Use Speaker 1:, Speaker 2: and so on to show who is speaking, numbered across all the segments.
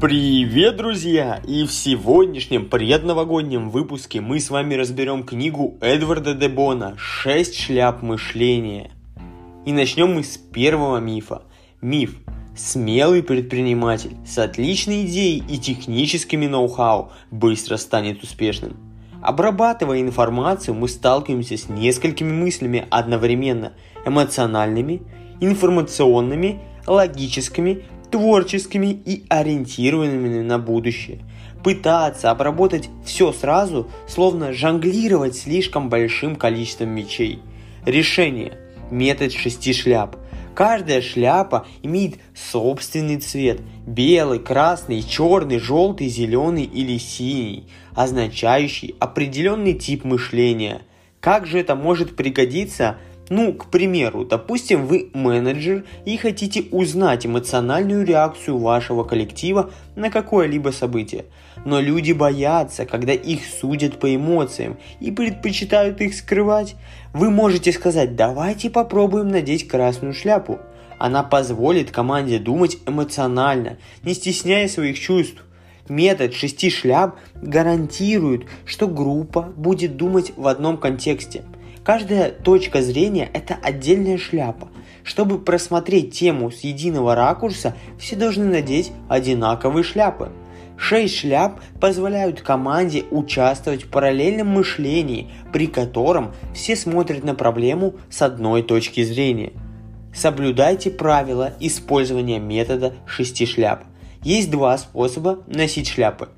Speaker 1: Привет, друзья! И в сегодняшнем предновогоднем выпуске мы с вами разберем книгу Эдварда де Бона «Шесть шляп мышления». И начнем мы с первого мифа. Миф. Смелый предприниматель с отличной идеей и техническими ноу-хау быстро станет успешным. Обрабатывая информацию, мы сталкиваемся с несколькими мыслями одновременно – эмоциональными, информационными, логическими, творческими и ориентированными на будущее. Пытаться обработать все сразу, словно жонглировать слишком большим количеством мечей. Решение. Метод шести шляп. Каждая шляпа имеет собственный цвет – белый, красный, черный, желтый, зеленый или синий, означающий определенный тип мышления. Как же это может пригодиться – ну, к примеру, допустим, вы менеджер и хотите узнать эмоциональную реакцию вашего коллектива на какое-либо событие. Но люди боятся, когда их судят по эмоциям и предпочитают их скрывать. Вы можете сказать, давайте попробуем надеть красную шляпу. Она позволит команде думать эмоционально, не стесняя своих чувств. Метод шести шляп гарантирует, что группа будет думать в одном контексте – Каждая точка зрения – это отдельная шляпа. Чтобы просмотреть тему с единого ракурса, все должны надеть одинаковые шляпы. Шесть шляп позволяют команде участвовать в параллельном мышлении, при котором все смотрят на проблему с одной точки зрения. Соблюдайте правила использования метода шести шляп. Есть два способа носить шляпы.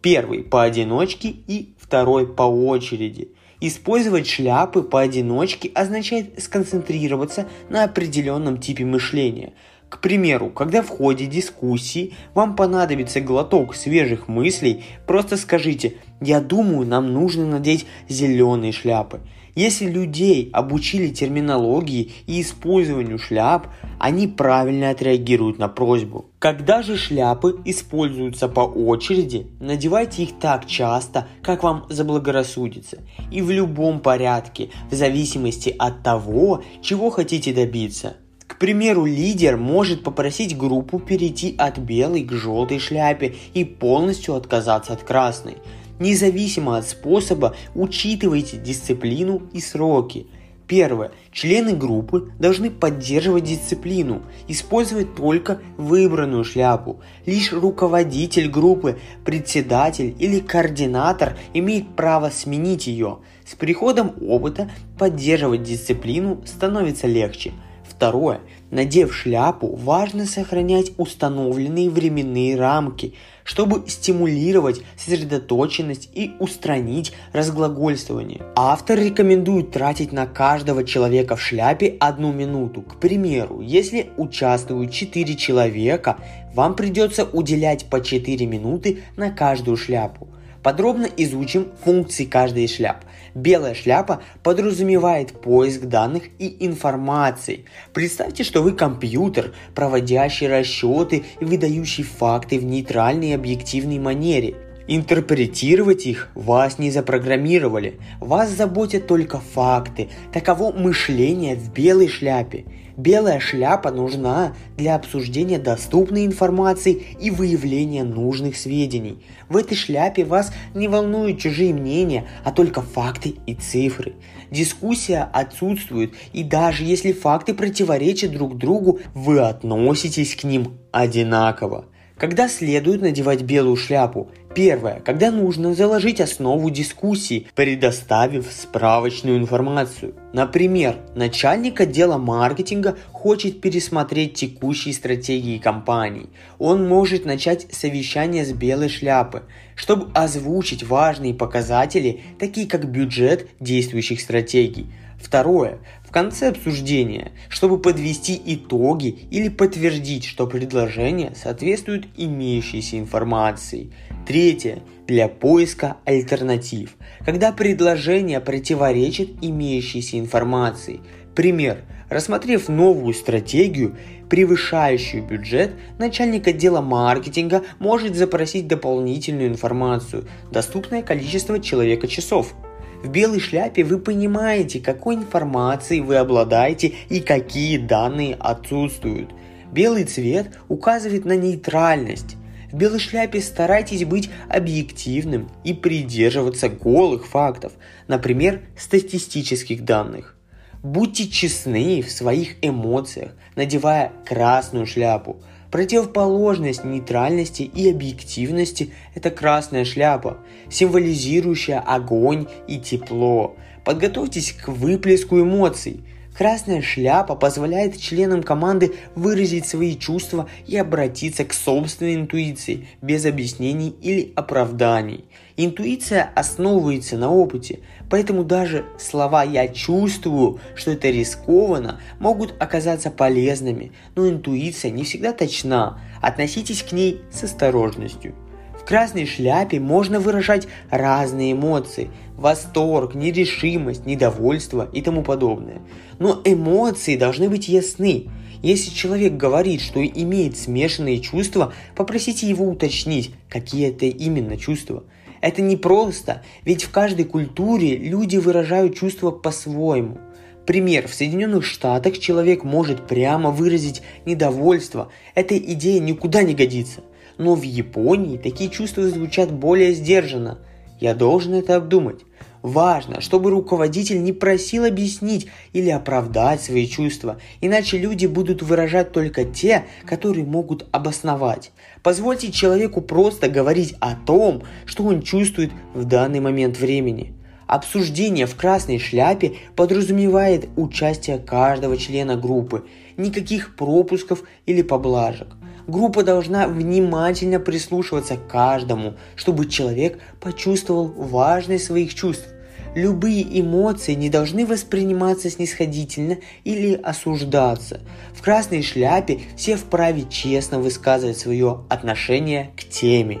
Speaker 1: Первый поодиночке и второй по очереди – Использовать шляпы поодиночке означает сконцентрироваться на определенном типе мышления. К примеру, когда в ходе дискуссии вам понадобится глоток свежих мыслей, просто скажите «Я думаю, нам нужно надеть зеленые шляпы». Если людей обучили терминологии и использованию шляп, они правильно отреагируют на просьбу. Когда же шляпы используются по очереди, надевайте их так часто, как вам заблагорассудится, и в любом порядке, в зависимости от того, чего хотите добиться. К примеру, лидер может попросить группу перейти от белой к желтой шляпе и полностью отказаться от красной – Независимо от способа, учитывайте дисциплину и сроки. Первое. Члены группы должны поддерживать дисциплину, использовать только выбранную шляпу. Лишь руководитель группы, председатель или координатор имеет право сменить ее. С приходом опыта поддерживать дисциплину становится легче. Второе. Надев шляпу, важно сохранять установленные временные рамки, чтобы стимулировать сосредоточенность и устранить разглагольствование. Автор рекомендует тратить на каждого человека в шляпе одну минуту. К примеру, если участвуют 4 человека, вам придется уделять по 4 минуты на каждую шляпу. Подробно изучим функции каждой из шляп. Белая шляпа подразумевает поиск данных и информации. Представьте, что вы компьютер, проводящий расчеты и выдающий факты в нейтральной и объективной манере. Интерпретировать их вас не запрограммировали. Вас заботят только факты. Таково мышление в белой шляпе. Белая шляпа нужна для обсуждения доступной информации и выявления нужных сведений. В этой шляпе вас не волнуют чужие мнения, а только факты и цифры. Дискуссия отсутствует, и даже если факты противоречат друг другу, вы относитесь к ним одинаково. Когда следует надевать белую шляпу? Первое. Когда нужно заложить основу дискуссии, предоставив справочную информацию. Например, начальник отдела маркетинга хочет пересмотреть текущие стратегии компании. Он может начать совещание с белой шляпы, чтобы озвучить важные показатели, такие как бюджет действующих стратегий. Второе конце обсуждения, чтобы подвести итоги или подтвердить, что предложение соответствует имеющейся информации. Третье. Для поиска альтернатив, когда предложение противоречит имеющейся информации. Пример. Рассмотрев новую стратегию, превышающую бюджет, начальник отдела маркетинга может запросить дополнительную информацию, доступное количество человека-часов – в белой шляпе вы понимаете, какой информацией вы обладаете и какие данные отсутствуют. Белый цвет указывает на нейтральность. В белой шляпе старайтесь быть объективным и придерживаться голых фактов, например, статистических данных. Будьте честны в своих эмоциях, надевая красную шляпу. Противоположность нейтральности и объективности – это красная шляпа, символизирующая огонь и тепло. Подготовьтесь к выплеску эмоций – Красная шляпа позволяет членам команды выразить свои чувства и обратиться к собственной интуиции без объяснений или оправданий. Интуиция основывается на опыте, поэтому даже слова «я чувствую», что это рискованно, могут оказаться полезными, но интуиция не всегда точна. Относитесь к ней с осторожностью. В красной шляпе можно выражать разные эмоции – восторг, нерешимость, недовольство и тому подобное. Но эмоции должны быть ясны. Если человек говорит, что имеет смешанные чувства, попросите его уточнить, какие это именно чувства. Это непросто, ведь в каждой культуре люди выражают чувства по-своему. Пример. В Соединенных Штатах человек может прямо выразить недовольство. Эта идея никуда не годится но в Японии такие чувства звучат более сдержанно. Я должен это обдумать. Важно, чтобы руководитель не просил объяснить или оправдать свои чувства, иначе люди будут выражать только те, которые могут обосновать. Позвольте человеку просто говорить о том, что он чувствует в данный момент времени. Обсуждение в красной шляпе подразумевает участие каждого члена группы, никаких пропусков или поблажек. Группа должна внимательно прислушиваться к каждому, чтобы человек почувствовал важность своих чувств. Любые эмоции не должны восприниматься снисходительно или осуждаться. В красной шляпе все вправе честно высказывать свое отношение к теме.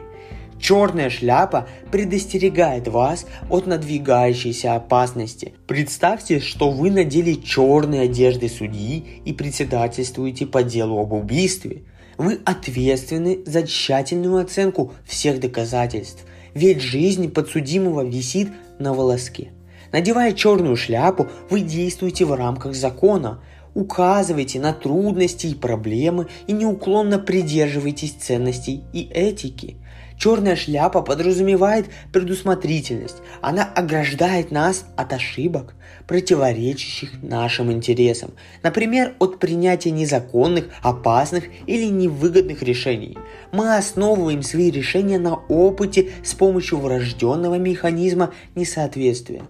Speaker 1: Черная шляпа предостерегает вас от надвигающейся опасности. Представьте, что вы надели черные одежды судьи и председательствуете по делу об убийстве. Вы ответственны за тщательную оценку всех доказательств, ведь жизнь подсудимого висит на волоске. Надевая черную шляпу, вы действуете в рамках закона, указываете на трудности и проблемы и неуклонно придерживаетесь ценностей и этики. Черная шляпа подразумевает предусмотрительность. Она ограждает нас от ошибок, противоречащих нашим интересам. Например, от принятия незаконных, опасных или невыгодных решений. Мы основываем свои решения на опыте с помощью врожденного механизма несоответствия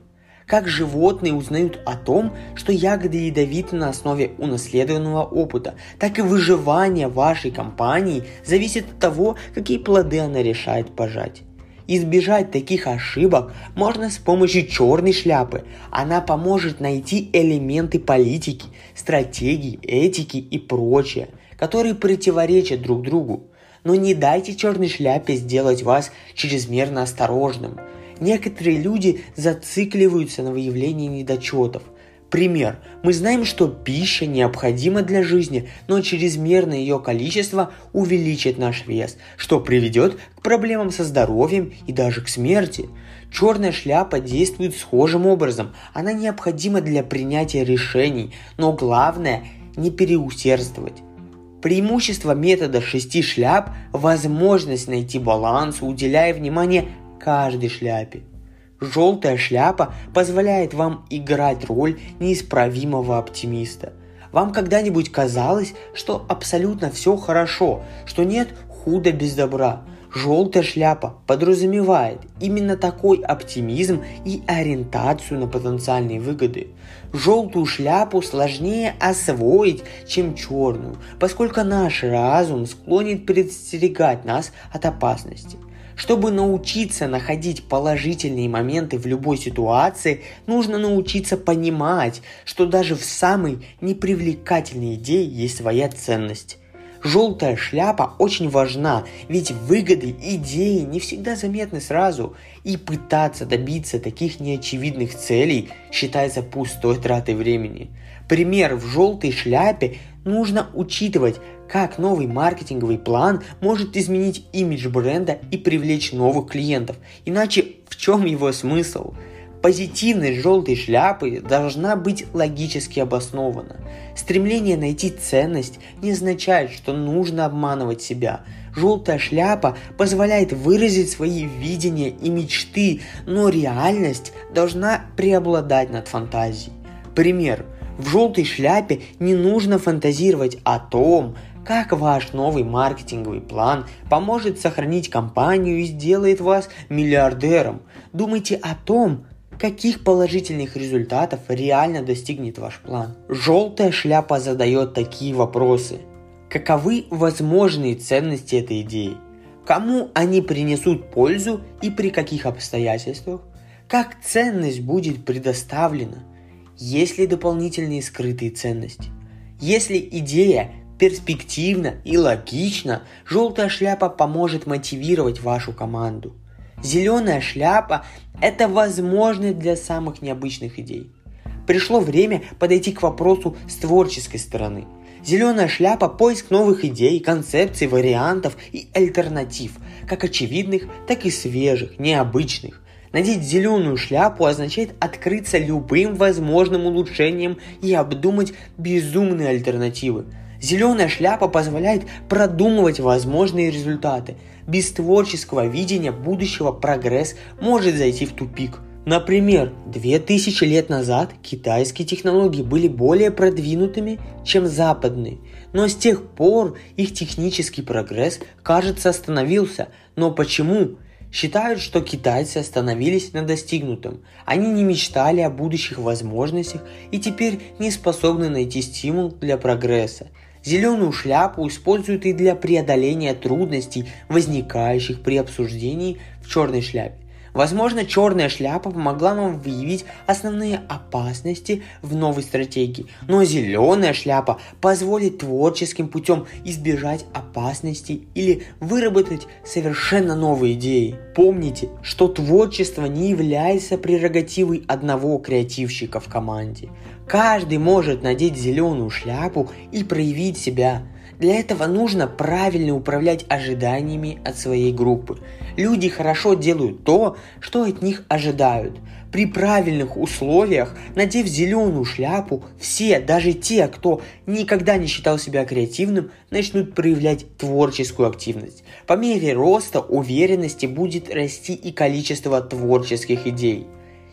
Speaker 1: как животные узнают о том, что ягоды ядовиты на основе унаследованного опыта, так и выживание вашей компании зависит от того, какие плоды она решает пожать. Избежать таких ошибок можно с помощью черной шляпы. Она поможет найти элементы политики, стратегии, этики и прочее, которые противоречат друг другу. Но не дайте черной шляпе сделать вас чрезмерно осторожным – Некоторые люди зацикливаются на выявлении недочетов. Пример. Мы знаем, что пища необходима для жизни, но чрезмерное ее количество увеличит наш вес, что приведет к проблемам со здоровьем и даже к смерти. Черная шляпа действует схожим образом. Она необходима для принятия решений, но главное не переусердствовать. Преимущество метода шести шляп – возможность найти баланс, уделяя внимание каждой шляпе. Желтая шляпа позволяет вам играть роль неисправимого оптимиста. Вам когда-нибудь казалось, что абсолютно все хорошо, что нет худа без добра. Желтая шляпа подразумевает именно такой оптимизм и ориентацию на потенциальные выгоды. Желтую шляпу сложнее освоить, чем черную, поскольку наш разум склонен предостерегать нас от опасности – чтобы научиться находить положительные моменты в любой ситуации, нужно научиться понимать, что даже в самой непривлекательной идее есть своя ценность. Желтая шляпа очень важна, ведь выгоды идеи не всегда заметны сразу, и пытаться добиться таких неочевидных целей считается пустой тратой времени. Пример в желтой шляпе нужно учитывать, как новый маркетинговый план может изменить имидж бренда и привлечь новых клиентов. Иначе в чем его смысл? Позитивность желтой шляпы должна быть логически обоснована. Стремление найти ценность не означает, что нужно обманывать себя. Желтая шляпа позволяет выразить свои видения и мечты, но реальность должна преобладать над фантазией. Пример. В желтой шляпе не нужно фантазировать о том, как ваш новый маркетинговый план поможет сохранить компанию и сделает вас миллиардером. Думайте о том, каких положительных результатов реально достигнет ваш план. Желтая шляпа задает такие вопросы. Каковы возможные ценности этой идеи? Кому они принесут пользу и при каких обстоятельствах? Как ценность будет предоставлена? Есть ли дополнительные скрытые ценности? Если идея перспективна и логична, желтая шляпа поможет мотивировать вашу команду. Зеленая шляпа – это возможность для самых необычных идей. Пришло время подойти к вопросу с творческой стороны. Зеленая шляпа – поиск новых идей, концепций, вариантов и альтернатив, как очевидных, так и свежих, необычных. Надеть зеленую шляпу означает открыться любым возможным улучшениям и обдумать безумные альтернативы. Зеленая шляпа позволяет продумывать возможные результаты – без творческого видения будущего прогресс может зайти в тупик. Например, 2000 лет назад китайские технологии были более продвинутыми, чем западные, но с тех пор их технический прогресс, кажется, остановился. Но почему? Считают, что китайцы остановились на достигнутом. Они не мечтали о будущих возможностях и теперь не способны найти стимул для прогресса. Зеленую шляпу используют и для преодоления трудностей, возникающих при обсуждении в черной шляпе. Возможно, черная шляпа помогла вам выявить основные опасности в новой стратегии, но зеленая шляпа позволит творческим путем избежать опасностей или выработать совершенно новые идеи. Помните, что творчество не является прерогативой одного креативщика в команде. Каждый может надеть зеленую шляпу и проявить себя. Для этого нужно правильно управлять ожиданиями от своей группы. Люди хорошо делают то, что от них ожидают. При правильных условиях, надев зеленую шляпу, все, даже те, кто никогда не считал себя креативным, начнут проявлять творческую активность. По мере роста уверенности будет расти и количество творческих идей.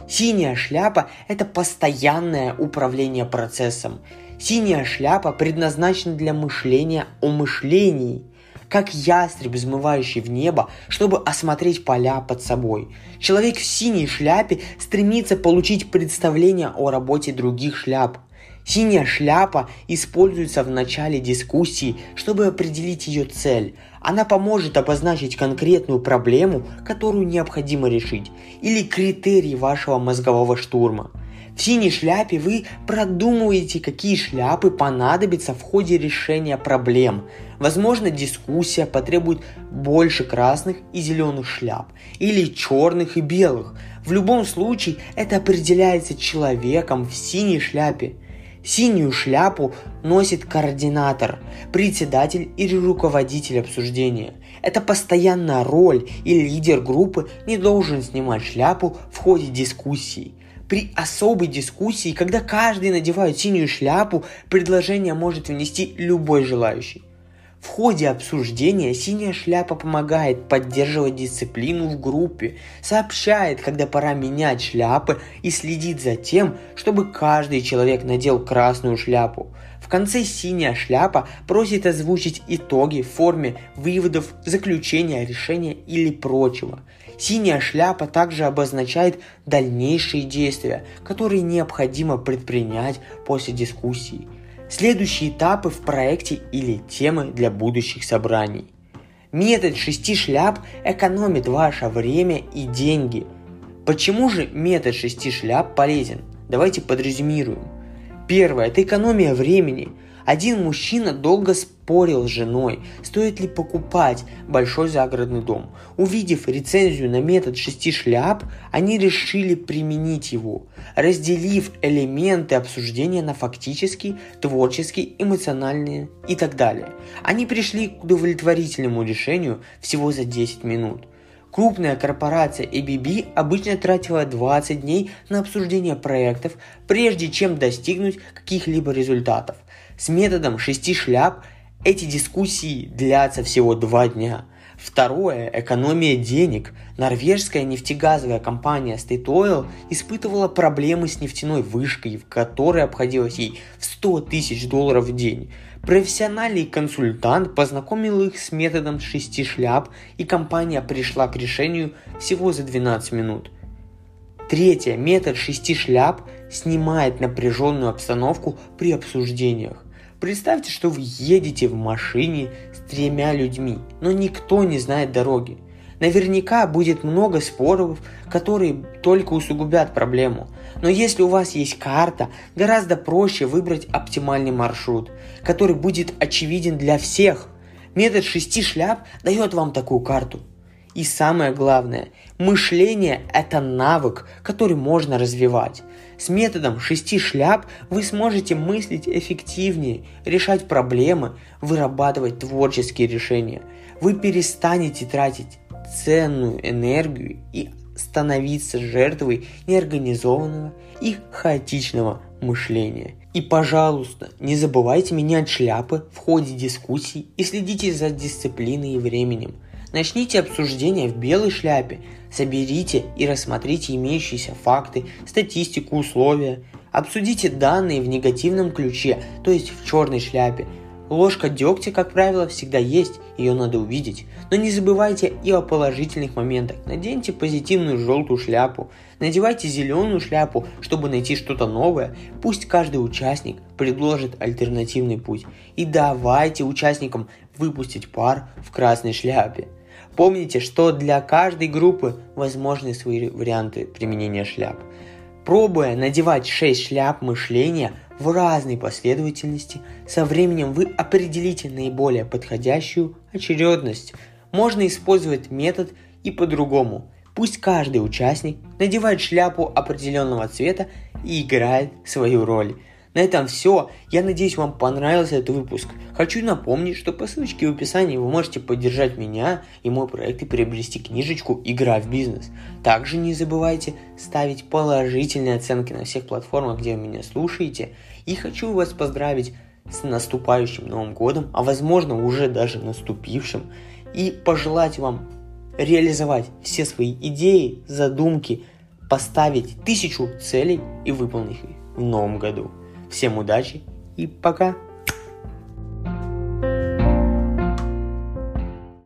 Speaker 1: Синяя шляпа – это постоянное управление процессом. Синяя шляпа предназначена для мышления о мышлении, как ястреб, взмывающий в небо, чтобы осмотреть поля под собой. Человек в синей шляпе стремится получить представление о работе других шляп. Синяя шляпа используется в начале дискуссии, чтобы определить ее цель. Она поможет обозначить конкретную проблему, которую необходимо решить, или критерий вашего мозгового штурма. В синей шляпе вы продумываете, какие шляпы понадобятся в ходе решения проблем. Возможно, дискуссия потребует больше красных и зеленых шляп, или черных и белых. В любом случае, это определяется человеком в синей шляпе – Синюю шляпу носит координатор, председатель или руководитель обсуждения. Это постоянная роль, и лидер группы не должен снимать шляпу в ходе дискуссии. При особой дискуссии, когда каждый надевает синюю шляпу, предложение может внести любой желающий. В ходе обсуждения синяя шляпа помогает поддерживать дисциплину в группе, сообщает, когда пора менять шляпы и следит за тем, чтобы каждый человек надел красную шляпу. В конце синяя шляпа просит озвучить итоги в форме выводов, заключения, решения или прочего. Синяя шляпа также обозначает дальнейшие действия, которые необходимо предпринять после дискуссии – Следующие этапы в проекте или темы для будущих собраний. Метод шести шляп экономит ваше время и деньги. Почему же метод шести шляп полезен? Давайте подрезюмируем. Первое – это экономия времени – один мужчина долго спорил с женой, стоит ли покупать большой загородный дом. Увидев рецензию на метод шести шляп, они решили применить его, разделив элементы обсуждения на фактические, творческие, эмоциональные и так далее. Они пришли к удовлетворительному решению всего за 10 минут. Крупная корпорация ABB обычно тратила 20 дней на обсуждение проектов, прежде чем достигнуть каких-либо результатов. С методом шести шляп эти дискуссии длятся всего два дня. Второе – экономия денег. Норвежская нефтегазовая компания State Oil испытывала проблемы с нефтяной вышкой, в которой обходилась ей в 100 тысяч долларов в день. Профессиональный консультант познакомил их с методом шести шляп, и компания пришла к решению всего за 12 минут. Третье. Метод шести шляп снимает напряженную обстановку при обсуждениях. Представьте, что вы едете в машине тремя людьми, но никто не знает дороги. Наверняка будет много споров, которые только усугубят проблему. Но если у вас есть карта, гораздо проще выбрать оптимальный маршрут, который будет очевиден для всех. Метод шести шляп дает вам такую карту. И самое главное, мышление – это навык, который можно развивать. С методом шести шляп вы сможете мыслить эффективнее, решать проблемы, вырабатывать творческие решения. Вы перестанете тратить ценную энергию и становиться жертвой неорганизованного и хаотичного мышления. И, пожалуйста, не забывайте менять шляпы в ходе дискуссий и следите за дисциплиной и временем. Начните обсуждение в белой шляпе, соберите и рассмотрите имеющиеся факты, статистику, условия. Обсудите данные в негативном ключе, то есть в черной шляпе – Ложка дегтя, как правило, всегда есть, ее надо увидеть. Но не забывайте и о положительных моментах. Наденьте позитивную желтую шляпу, надевайте зеленую шляпу, чтобы найти что-то новое. Пусть каждый участник предложит альтернативный путь. И давайте участникам выпустить пар в красной шляпе. Помните, что для каждой группы возможны свои варианты применения шляп. Пробуя надевать 6 шляп мышления – в разной последовательности, со временем вы определите наиболее подходящую очередность. Можно использовать метод и по-другому. Пусть каждый участник надевает шляпу определенного цвета и играет свою роль. На этом все. Я надеюсь, вам понравился этот выпуск. Хочу напомнить, что по ссылочке в описании вы можете поддержать меня и мой проект и приобрести книжечку «Игра в бизнес». Также не забывайте ставить положительные оценки на всех платформах, где вы меня слушаете. И хочу вас поздравить с наступающим Новым Годом, а возможно уже даже наступившим. И пожелать вам реализовать все свои идеи, задумки, поставить тысячу целей и выполнить их в новом году. Всем удачи и пока!